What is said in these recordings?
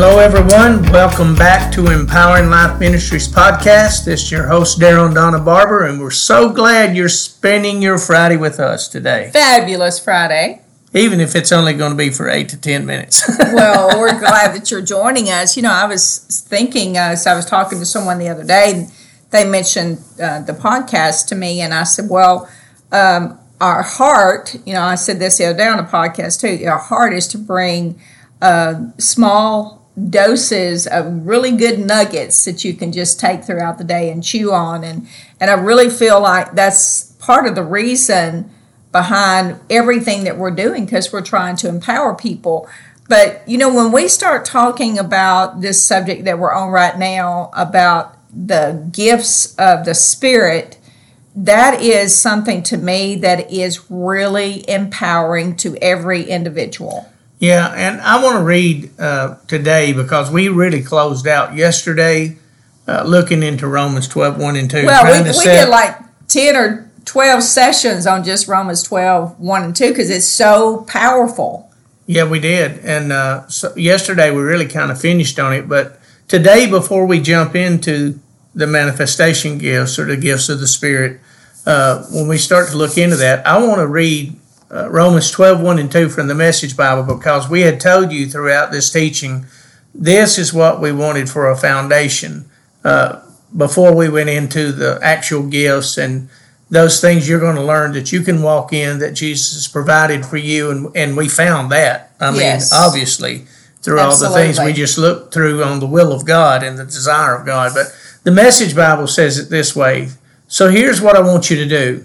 Hello, everyone. Welcome back to Empowering Life Ministries podcast. This is your host, Daryl Donna Barber, and we're so glad you're spending your Friday with us today, Fabulous Friday. even if it's only going to be for eight to ten minutes. Well, we're glad that you're joining us. You know, I was thinking, uh, so I was talking to someone the other day, and they mentioned uh, the podcast to me, and I said, well, um, our heart, you know, I said this the other day on a podcast too, our heart is to bring uh, small doses of really good nuggets that you can just take throughout the day and chew on. And, and I really feel like that's part of the reason behind everything that we're doing because we're trying to empower people. But, you know, when we start talking about this subject that we're on right now about the gifts of the Spirit, that is something to me that is really empowering to every individual. Yeah, and I want to read uh, today because we really closed out yesterday uh, looking into Romans 12, 1 and 2. Well, we, we set- did like 10 or 12 sessions on just Romans 12, 1 and 2 because it's so powerful. Yeah, we did. And uh, so yesterday we really kind of finished on it. But today, before we jump into the manifestation gifts or the gifts of the Spirit, uh, when we start to look into that, I want to read uh, Romans 12, 1 and 2 from the Message Bible because we had told you throughout this teaching this is what we wanted for a foundation uh, before we went into the actual gifts and those things you're going to learn that you can walk in that Jesus provided for you, and and we found that. I mean, Yes. obviously through all the things we just looked through on the will of God and the desire of God. But the Message Bible says it this way. So here's what I want you to do.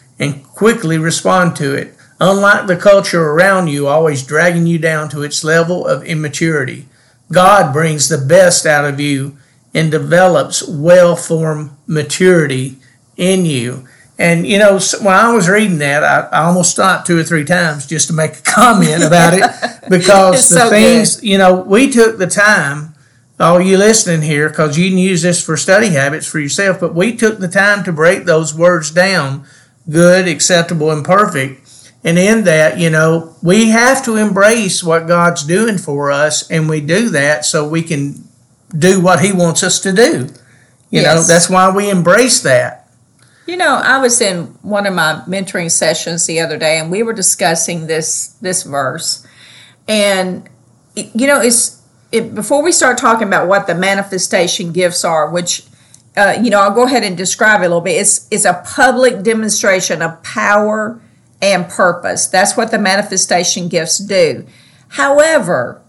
and quickly respond to it, unlike the culture around you always dragging you down to its level of immaturity. God brings the best out of you and develops well formed maturity in you. And, you know, when I was reading that, I, I almost stopped two or three times just to make a comment about it because the so things, you know, we took the time, all you listening here, because you can use this for study habits for yourself, but we took the time to break those words down good, acceptable, and perfect. And in that, you know, we have to embrace what God's doing for us, and we do that so we can do what He wants us to do. You know, that's why we embrace that. You know, I was in one of my mentoring sessions the other day, and we were discussing this this verse, and you know, it's it, before we start talking about what the manifestation gifts are, which uh, you know, I'll go ahead and describe it a little bit. It's it's a public demonstration of power and purpose. That's what the manifestation gifts do. However,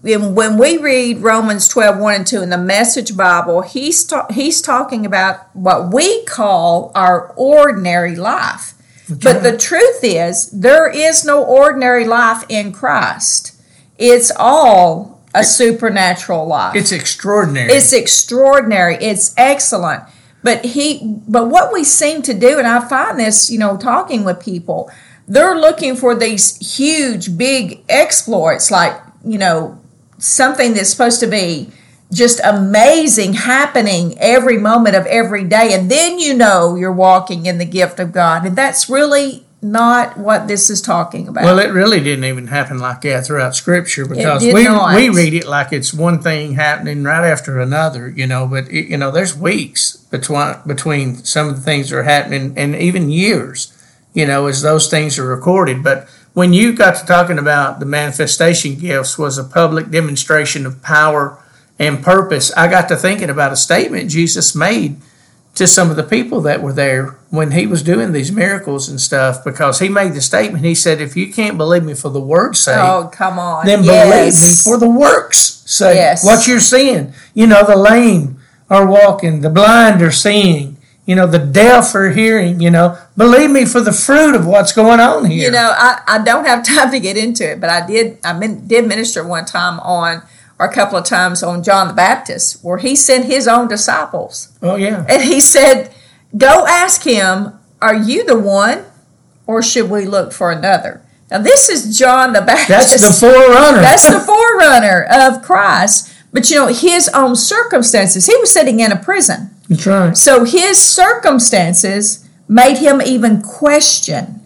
when when we read Romans 12, 1 and 2 in the Message Bible, he's, ta- he's talking about what we call our ordinary life. But the truth is, there is no ordinary life in Christ. It's all a supernatural life. It's extraordinary. It's extraordinary. It's excellent. But he but what we seem to do, and I find this, you know, talking with people, they're looking for these huge, big exploits, like, you know, something that's supposed to be just amazing happening every moment of every day. And then you know you're walking in the gift of God. And that's really not what this is talking about. Well, it really didn't even happen like that throughout Scripture because we not. we read it like it's one thing happening right after another, you know. But it, you know, there's weeks between between some of the things that are happening, and even years, you know, as those things are recorded. But when you got to talking about the manifestation gifts was a public demonstration of power and purpose, I got to thinking about a statement Jesus made to some of the people that were there when he was doing these miracles and stuff because he made the statement he said if you can't believe me for the word's sake oh, come on. then Yes. believe me for the works sake Yes. what you're seeing you know the lame are walking the blind are seeing you know the deaf are hearing you know believe me for the fruit of what's going on here You know, I, I don't have time to get into it, but I did I min, did minister one time on or a couple of times on John the Baptist, where he sent his own disciples. Oh, yeah. And he said, Go ask him, Are you the one, or should we look for another? Now, this is John the Baptist. That's the forerunner. That's the forerunner of Christ. But you know, his own circumstances, he was sitting in a prison. That's right. So his circumstances made him even question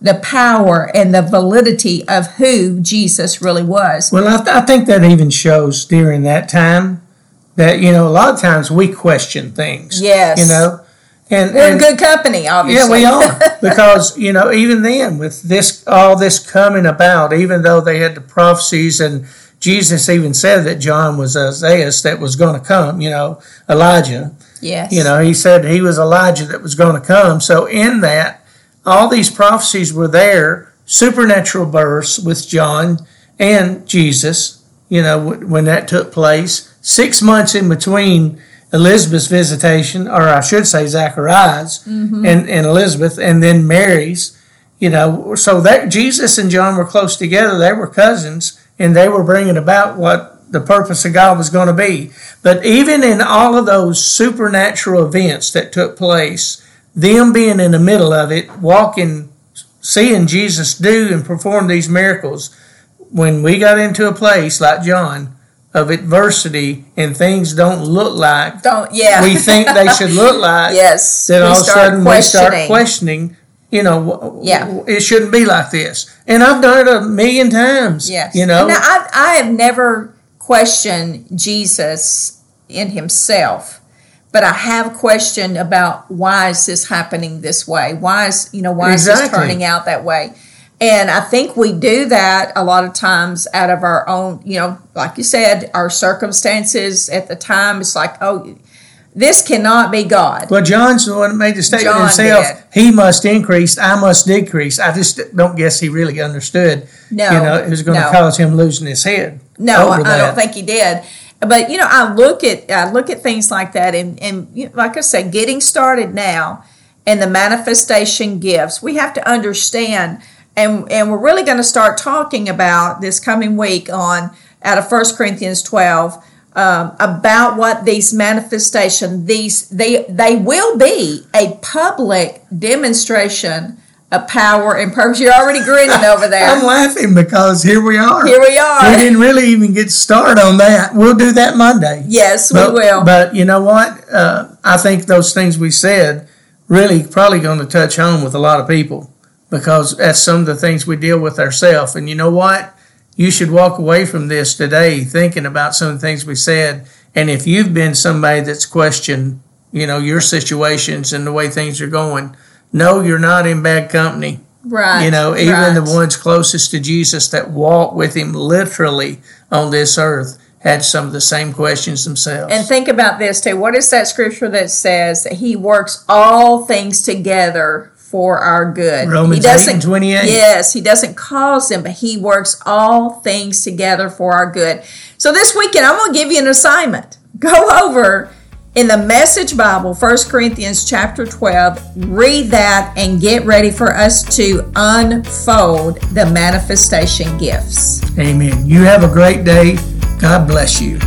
the power and the validity of who Jesus really was. Well, I, th- I think that even shows during that time that, you know, a lot of times we question things. Yes. You know? And, We're in and- good company, obviously. Yeah, we are because you know even then with this all this coming about, even though they had the prophecies and Jesus even said that John was Isaiah that was going to come, you know Elijah. yes. You know he said he was Elijah that was going to come. So in that, all these prophecies were there, supernatural births with John and Jesus. You know when that took place, six months in between Elizabeth's visitation, or I should say Zachariah's mm-hmm. and, and Elizabeth, and then Mary's. You know, so that Jesus and John were close together. They were cousins, and they were bringing about what the purpose of God was going to be. But even in all of those supernatural events that took place, them being in the middle of it, walking, seeing Jesus do and perform these miracles, when we got into a place like John of adversity and things don't look like Don't yeah. we think they should look like, yes. then all of a sudden we start questioning. You know, Yeah. it shouldn't be like this, and I've done it a million times. Yes. you know, Now, I, I have never questioned Jesus in himself, but I have questioned about why is this happening this way? Why is, you know, why is this turning out that way? And I think we do that a lot of times out of our own, you know, like you said, our circumstances at the time. It's like, oh, this cannot be God. Well, John's the one that made the statement John himself. did. He must increase, I must decrease. I just don't guess he really understood. No, you know, it was going to cause him losing his head. No, I, I don't think he did. But you know, I look at I look at things like that, and and you know, like I said, getting started now, and the manifestation gifts. We have to understand, and and we're really going to start talking about this coming week on out of First Corinthians twelve. Um, about what these manifestation these they they will be a public demonstration of power and purpose. You're already grinning over there. I'm laughing because here we are. Here we are. We didn't really even get started on that. We'll do that Monday. Yes, But, we will. But you know what? Uh, I think those things we said really probably going to touch home with a lot of people because that's some of the things we deal with ourselves. And you know what? You should walk away from this today thinking about some of the things we said. And if you've been somebody that's questioned, you know, your situations and the way things are going, no, you're not in bad company. Right. You know, even right. the ones closest to Jesus that walked with him literally on this earth had some of the same questions themselves. And think about this too. What is that scripture that says that He works all things together for our good? Romans he 8 and 28. Yes, He doesn't cause them, but He works all things together for our good. So this weekend, I'm going to give you an assignment. Go over in the Message Bible, 1 Corinthians chapter 12, read that and get ready for us to unfold the manifestation gifts. Amen. You have a great day. God bless you.